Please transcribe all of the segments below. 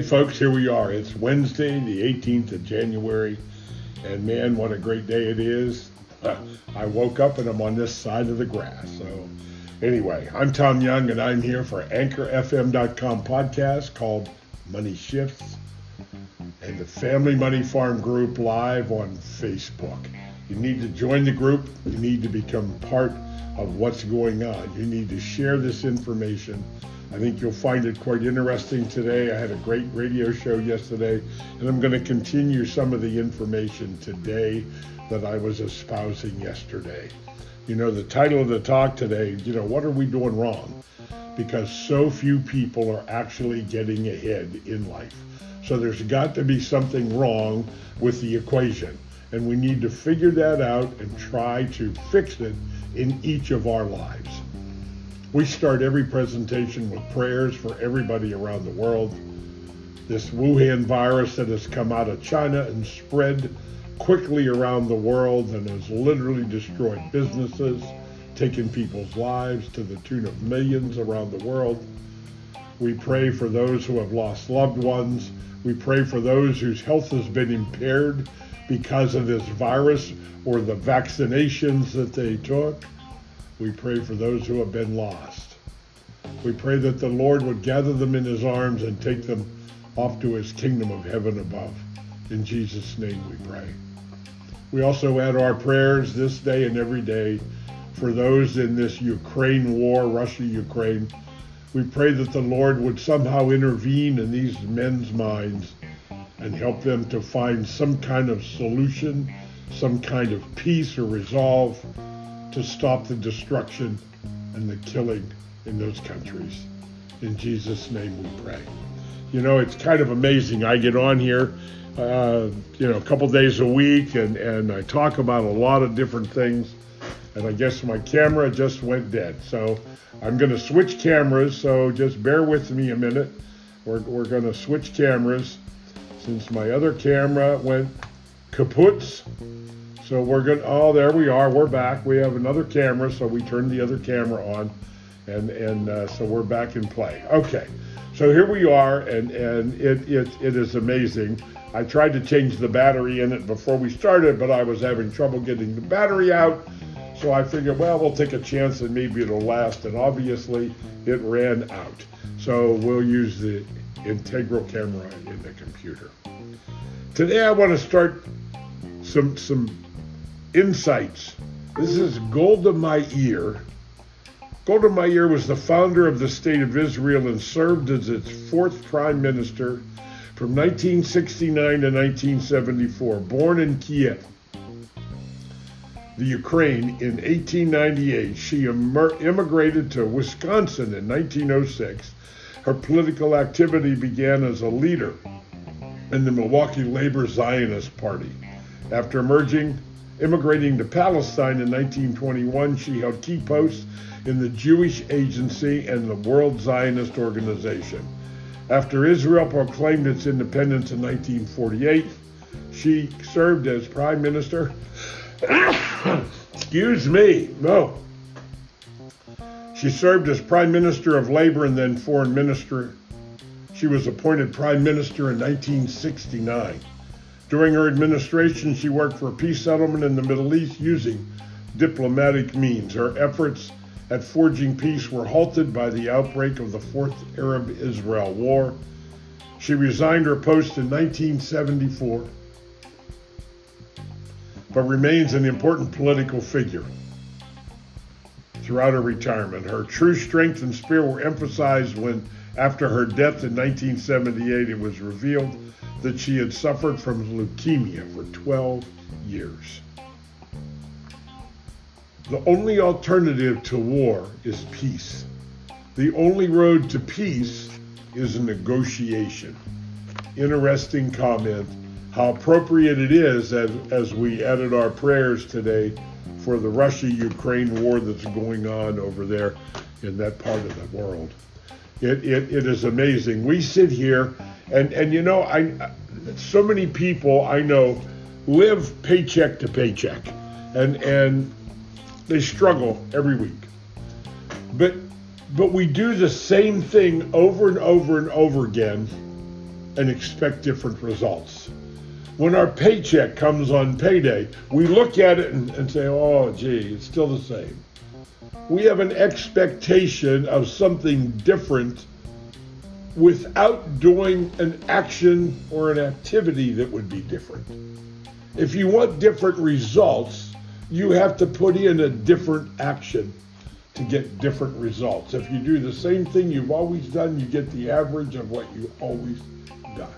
Hey, folks, here we are. It's Wednesday, the 18th of January, and man, what a great day it is. I woke up and I'm on this side of the grass. So, anyway, I'm Tom Young, and I'm here for AnchorFM.com podcast called Money Shifts and the Family Money Farm Group live on Facebook. You need to join the group, you need to become part of what's going on, you need to share this information I think you'll find it quite interesting today. I had a great radio show yesterday, and I'm going to continue some of the information today that I was espousing yesterday. You know, the title of the talk today, you know, what are we doing wrong? Because so few people are actually getting ahead in life. So there's got to be something wrong with the equation. And we need to figure that out and try to fix it in each of our lives. We start every presentation with prayers for everybody around the world. This Wuhan virus that has come out of China and spread quickly around the world and has literally destroyed businesses, taken people's lives to the tune of millions around the world. We pray for those who have lost loved ones. We pray for those whose health has been impaired because of this virus or the vaccinations that they took. We pray for those who have been lost. We pray that the Lord would gather them in his arms and take them off to his kingdom of heaven above. In Jesus' name we pray. We also add our prayers this day and every day for those in this Ukraine war, Russia Ukraine. We pray that the Lord would somehow intervene in these men's minds and help them to find some kind of solution, some kind of peace or resolve to stop the destruction and the killing in those countries. In Jesus' name we pray. You know, it's kind of amazing. I get on here, uh, you know, a couple days a week and, and I talk about a lot of different things. And I guess my camera just went dead. So I'm going to switch cameras. So just bear with me a minute. We're, we're going to switch cameras since my other camera went kaput. So we're good. Oh, there we are. We're back. We have another camera, so we turned the other camera on, and and uh, so we're back in play. Okay, so here we are, and and it it it is amazing. I tried to change the battery in it before we started, but I was having trouble getting the battery out. So I figured, well, we'll take a chance and maybe it'll last. And obviously, it ran out. So we'll use the integral camera in the computer. Today, I want to start some some insights. This is Golda Meir. Golda Meir was the founder of the State of Israel and served as its fourth prime minister from 1969 to 1974. Born in Kiev, the Ukraine, in 1898, she immigrated to Wisconsin in 1906. Her political activity began as a leader in the Milwaukee Labor Zionist Party. After emerging Immigrating to Palestine in 1921, she held key posts in the Jewish Agency and the World Zionist Organization. After Israel proclaimed its independence in 1948, she served as Prime Minister. Excuse me, no. She served as Prime Minister of Labor and then Foreign Minister. She was appointed Prime Minister in 1969. During her administration, she worked for peace settlement in the Middle East using diplomatic means. Her efforts at forging peace were halted by the outbreak of the Fourth Arab Israel War. She resigned her post in 1974, but remains an important political figure throughout her retirement. Her true strength and spirit were emphasized when, after her death in 1978, it was revealed that she had suffered from leukemia for 12 years. The only alternative to war is peace. The only road to peace is negotiation. Interesting comment. How appropriate it is as, as we added our prayers today for the Russia Ukraine war that's going on over there in that part of the world. It, it, it is amazing. We sit here and and you know, I so many people I know live paycheck to paycheck, and and they struggle every week. But but we do the same thing over and over and over again, and expect different results. When our paycheck comes on payday, we look at it and, and say, oh, gee, it's still the same. We have an expectation of something different without doing an action or an activity that would be different. If you want different results, you have to put in a different action to get different results. If you do the same thing you've always done, you get the average of what you always got.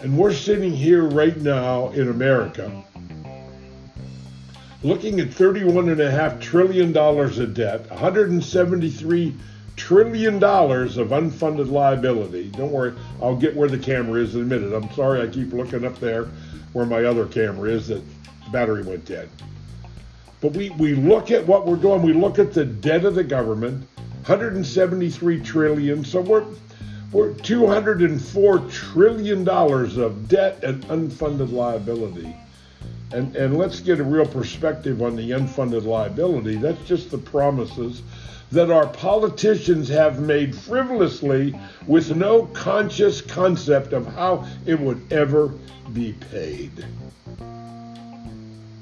And we're sitting here right now in America looking at $31.5 trillion of debt, 173 trillion dollars of unfunded liability. Don't worry, I'll get where the camera is in a minute. I'm sorry I keep looking up there where my other camera is that the battery went dead. But we, we look at what we're doing, we look at the debt of the government, 173 trillion. So we're we're 204 trillion dollars of debt and unfunded liability. And and let's get a real perspective on the unfunded liability. That's just the promises that our politicians have made frivolously with no conscious concept of how it would ever be paid.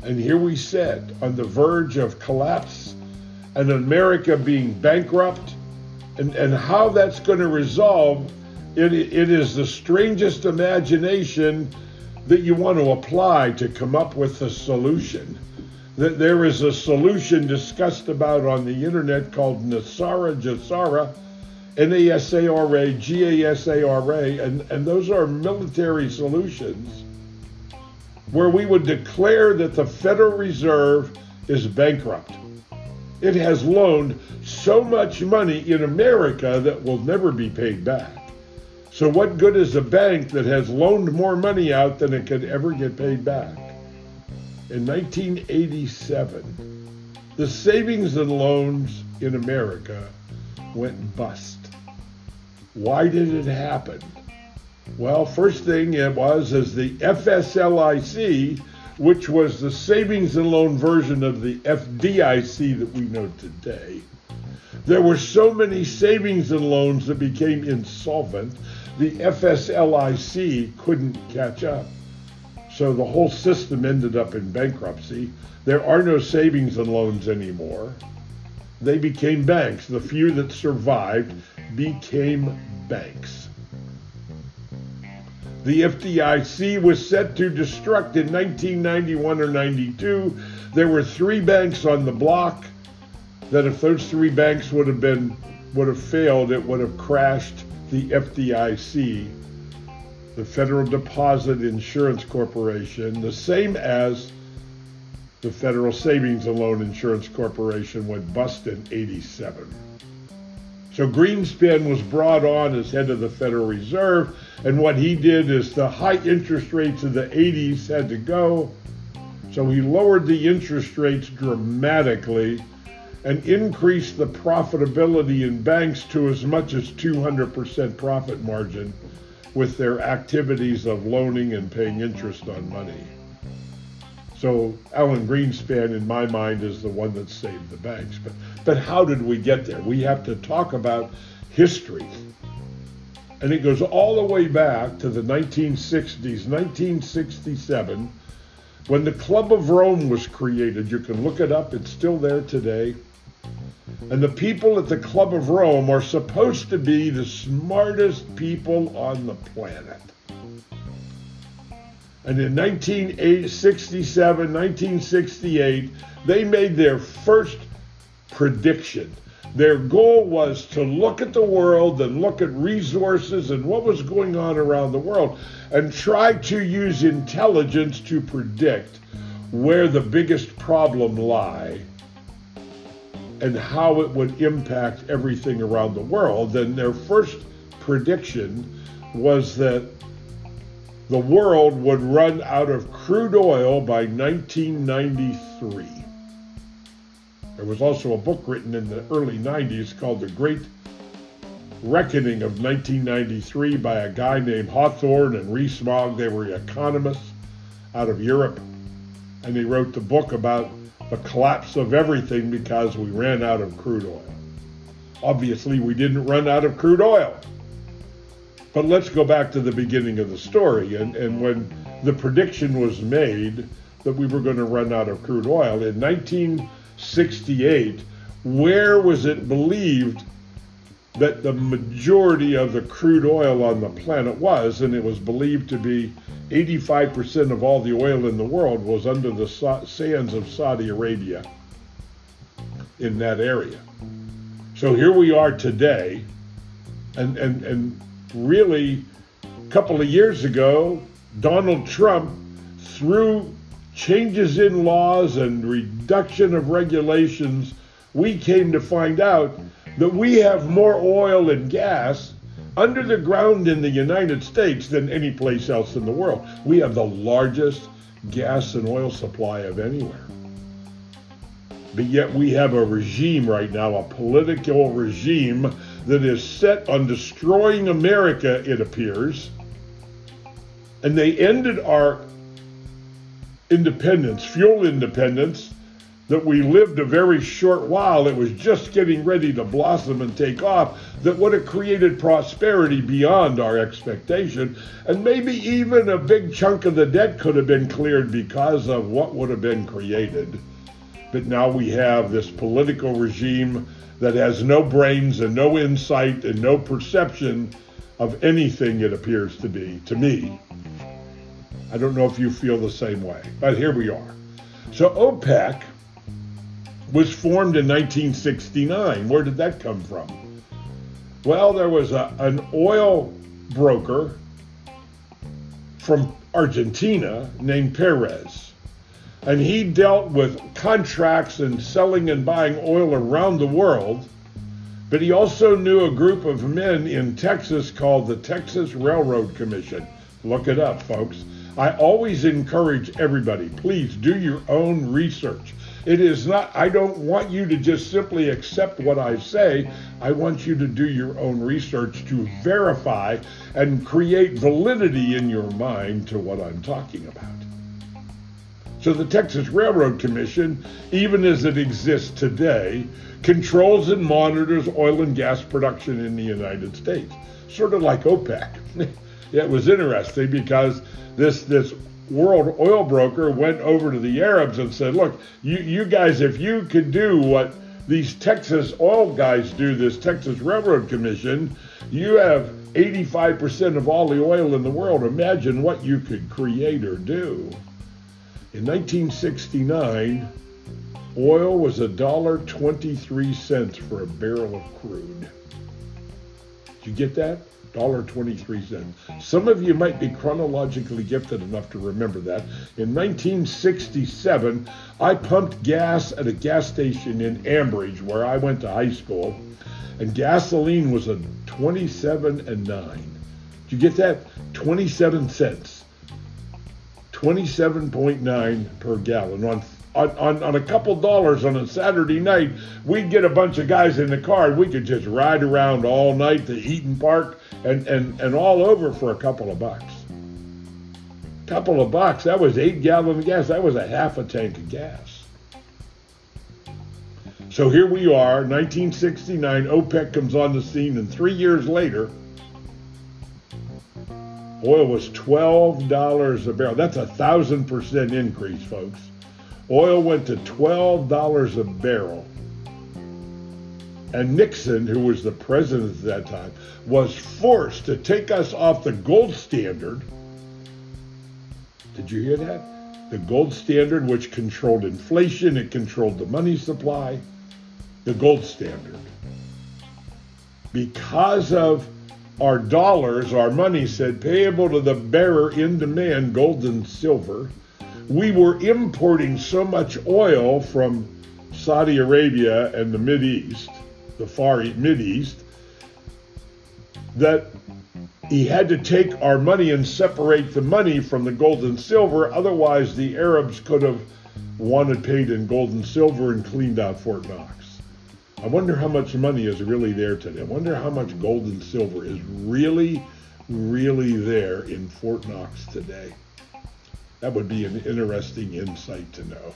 And here we sit on the verge of collapse and America being bankrupt and, and how that's going to resolve. It, it is the strangest imagination that you want to apply to come up with a solution that there is a solution discussed about on the internet called NASARA JASARA, N-A-S-A-R-A, G-A-S-A-R-A, and, and those are military solutions where we would declare that the Federal Reserve is bankrupt. It has loaned so much money in America that will never be paid back. So what good is a bank that has loaned more money out than it could ever get paid back? in 1987, the savings and loans in America went bust. Why did it happen? Well, first thing it was is the FSLIC, which was the savings and loan version of the FDIC that we know today. There were so many savings and loans that became insolvent, the FSLIC couldn't catch up. So the whole system ended up in bankruptcy. There are no savings and loans anymore. They became banks. The few that survived became banks. The FDIC was set to destruct in 1991 or 92. There were three banks on the block that if those three banks would have been would have failed, it would have crashed the FDIC the Federal Deposit Insurance Corporation, the same as the Federal Savings and Loan Insurance Corporation went bust in 87. So Greenspan was brought on as head of the Federal Reserve, and what he did is the high interest rates of the 80s had to go. So he lowered the interest rates dramatically and increase the profitability in banks to as much as 200% profit margin with their activities of loaning and paying interest on money. So Alan Greenspan, in my mind, is the one that saved the banks. But, but how did we get there? We have to talk about history. And it goes all the way back to the 1960s, 1967, when the Club of Rome was created. You can look it up, it's still there today. And the people at the Club of Rome are supposed to be the smartest people on the planet. And in 1967, 1968, they made their first prediction. Their goal was to look at the world and look at resources and what was going on around the world and try to use intelligence to predict where the biggest problem lie and how it would impact everything around the world. And their first prediction was that the world would run out of crude oil by 1993. There was also a book written in the early 90s called The Great Reckoning of 1993 by a guy named Hawthorne and Rees-Mogg. They were economists out of Europe. And they wrote the book about the collapse of everything because we ran out of crude oil. Obviously, we didn't run out of crude oil. But let's go back to the beginning of the story. And, and when the prediction was made that we were going to run out of crude oil in 1968, where was it believed that the majority of the crude oil on the planet was? And it was believed to be 85% of all the oil in the world was under the sands of Saudi Arabia in that area. So here we are today, and, and, and really, a couple of years ago, Donald Trump, through changes in laws and reduction of regulations, we came to find out that we have more oil and gas under the ground in the United States than any place else in the world. We have the largest gas and oil supply of anywhere. But yet we have a regime right now, a political regime that is set on destroying America, it appears. And they ended our independence, fuel independence, that we lived a very short while. It was just getting ready to blossom and take off that would have created prosperity beyond our expectation. And maybe even a big chunk of the debt could have been cleared because of what would have been created. But now we have this political regime that has no brains and no insight and no perception of anything it appears to be, to me. I don't know if you feel the same way, but here we are. So OPEC was formed in 1969. Where did that come from? Well, there was a, an oil broker from Argentina named Perez. And he dealt with contracts and selling and buying oil around the world. But he also knew a group of men in Texas called the Texas Railroad Commission. Look it up, folks. I always encourage everybody, please do your own research. It is not, I don't want you to just simply accept what I say. I want you to do your own research to verify and create validity in your mind to what I'm talking about. So the Texas Railroad Commission, even as it exists today, controls and monitors oil and gas production in the United States, sort of like OPEC. it was interesting because this this world oil broker went over to the Arabs and said, look, you, you guys, if you could do what these Texas oil guys do, this Texas Railroad Commission, you have 85% of all the oil in the world. Imagine what you could create or do. In 1969, oil was $1.23 for a barrel of crude. Did you get that? $1.23. Some of you might be chronologically gifted enough to remember that. In 1967, I pumped gas at a gas station in Ambridge, where I went to high school, and gasoline was a 27 and 9. Did you get that? 27 cents. 27.9 per gallon on on, on, on, a couple dollars on a Saturday night, we'd get a bunch of guys in the car and we could just ride around all night to Eaton Park and, and, and all over for a couple of bucks. Couple of bucks, that was eight gallons of gas. That was a half a tank of gas. So here we are, 1969, OPEC comes on the scene, and three years later, oil was $12 a barrel. That's a thousand percent increase, folks. Oil went to $12 a barrel. And Nixon, who was the president at that time, was forced to take us off the gold standard. Did you hear that? The gold standard, which controlled inflation, it controlled the money supply. The gold standard. Because of our dollars, our money said payable to the bearer in demand, gold and silver. We were importing so much oil from Saudi Arabia and the Mid East the far Mid East, that he had to take our money and separate the money from the gold and silver. Otherwise, the Arabs could have wanted paid in gold and silver and cleaned out Fort Knox. I wonder how much money is really there today. I wonder how much gold and silver is really, really there in Fort Knox today. That would be an interesting insight to know.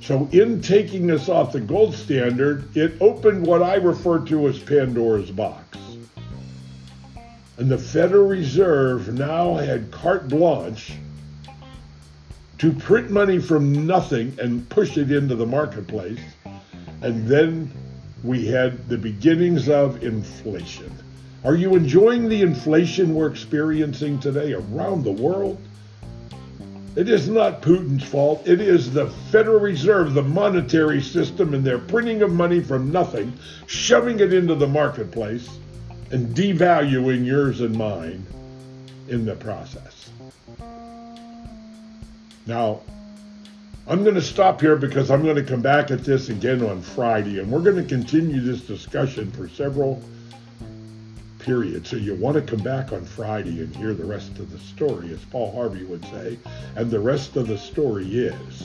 So, in taking us off the gold standard, it opened what I refer to as Pandora's box. And the Federal Reserve now had carte blanche to print money from nothing and push it into the marketplace. And then we had the beginnings of inflation. Are you enjoying the inflation we're experiencing today around the world? It is not Putin's fault. It is the Federal Reserve, the monetary system, and their printing of money from nothing, shoving it into the marketplace, and devaluing yours and mine in the process. Now, I'm going to stop here because I'm going to come back at this again on Friday, and we're going to continue this discussion for several period. So you want to come back on Friday and hear the rest of the story, as Paul Harvey would say. And the rest of the story is.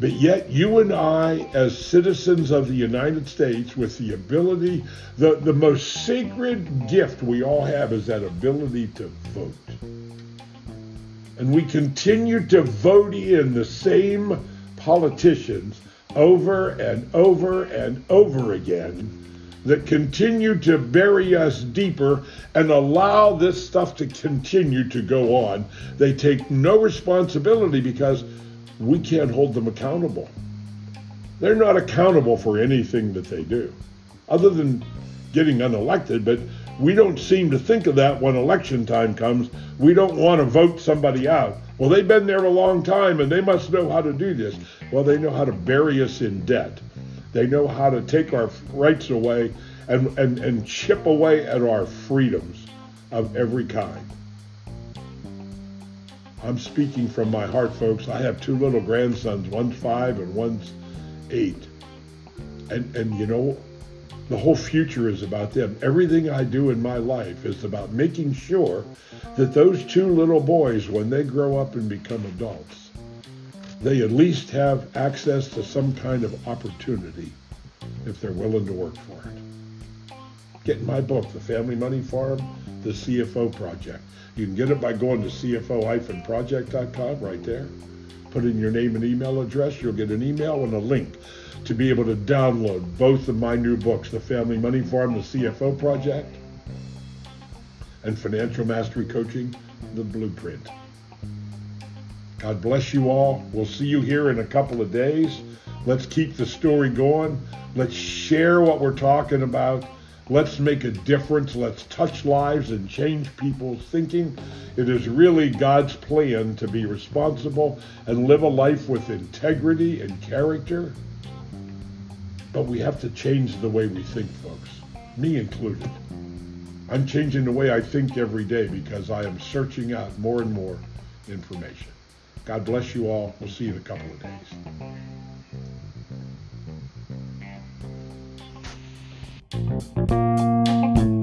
But yet, you and I, as citizens of the United States, with the ability, the, the most sacred gift we all have is that ability to vote. And we continue to vote in the same politicians over and over and over again that continue to bury us deeper and allow this stuff to continue to go on. They take no responsibility because we can't hold them accountable. They're not accountable for anything that they do, other than getting unelected, but we don't seem to think of that when election time comes. We don't want to vote somebody out. Well, they've been there a long time and they must know how to do this. Well, they know how to bury us in debt. They know how to take our rights away and, and, and chip away at our freedoms of every kind. I'm speaking from my heart, folks. I have two little grandsons. One's five and one's eight. And, and you know, the whole future is about them. Everything I do in my life is about making sure that those two little boys, when they grow up and become adults, they at least have access to some kind of opportunity if they're willing to work for it. Get my book, The Family Money Farm, The CFO Project. You can get it by going to cfo-project.com right there. Put in your name and email address. You'll get an email and a link to be able to download both of my new books, The Family Money Farm, The CFO Project, and Financial Mastery Coaching, The Blueprint. God bless you all. We'll see you here in a couple of days. Let's keep the story going. Let's share what we're talking about. Let's make a difference. Let's touch lives and change people's thinking. It is really God's plan to be responsible and live a life with integrity and character. But we have to change the way we think, folks, me included. I'm changing the way I think every day because I am searching out more and more information. God bless you all. We'll see you in a couple of days.